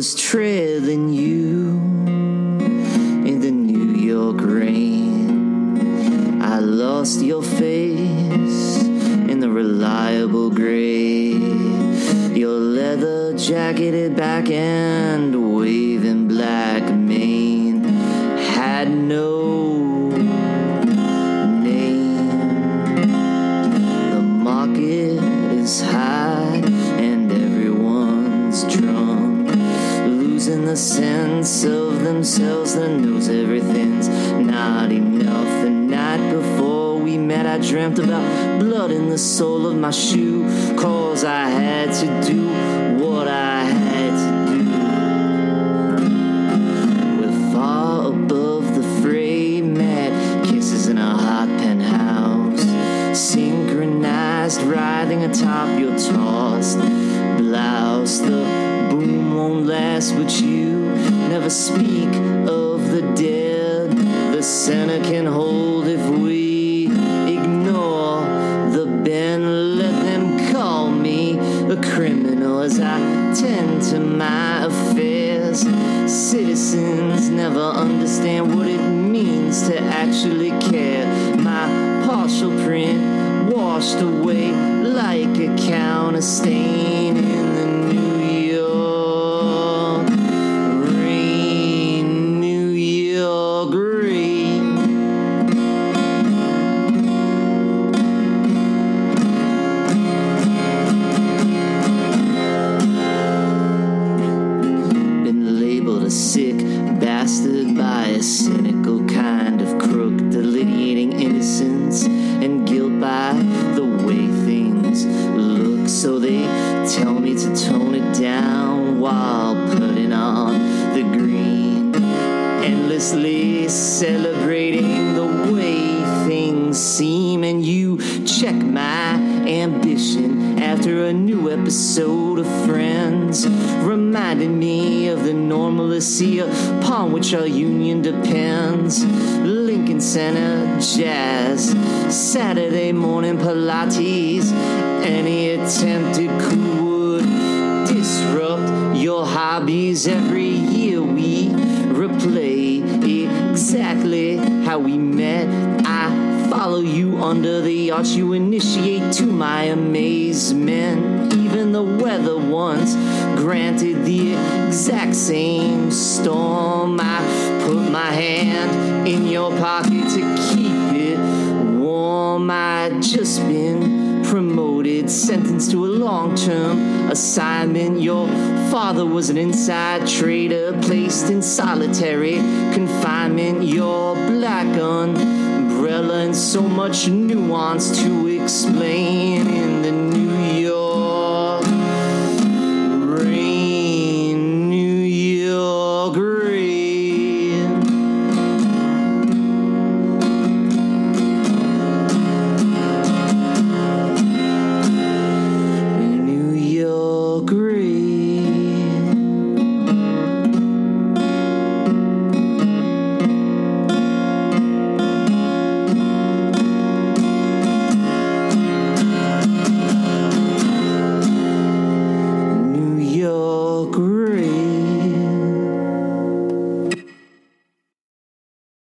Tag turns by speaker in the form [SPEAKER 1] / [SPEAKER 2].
[SPEAKER 1] trailing you in the New York rain. I lost your face in the reliable gray. Your leather jacketed back and waving black mane had no themselves that knows everything's not enough. The night before we met, I dreamt about blood in the sole of my shoe, cause I had to do what I speak of the dead. The center can hold if we ignore the bend. Let them call me a criminal as I tend to my affairs. Citizens never understand what it means to actually care. My partial print washed away like a counter stain a cynical kind of crook, delineating innocence and guilt by the way things look. So they tell me to tone it down while putting on the green, endlessly celebrating after a new episode of Friends, reminding me of the normalcy upon which our union depends. Lincoln Center jazz, Saturday morning Pilates, any attempted would disrupt your hobbies every year we replay exactly how we met. I you under the arch you initiate to my amazement. Even the weather once granted the exact same storm. I put my hand in your pocket to keep it warm. I'd just been promoted, sentenced to a long term assignment. Your father was an inside trader, placed in solitary confinement. Your black umbrella and so much nuance to explain in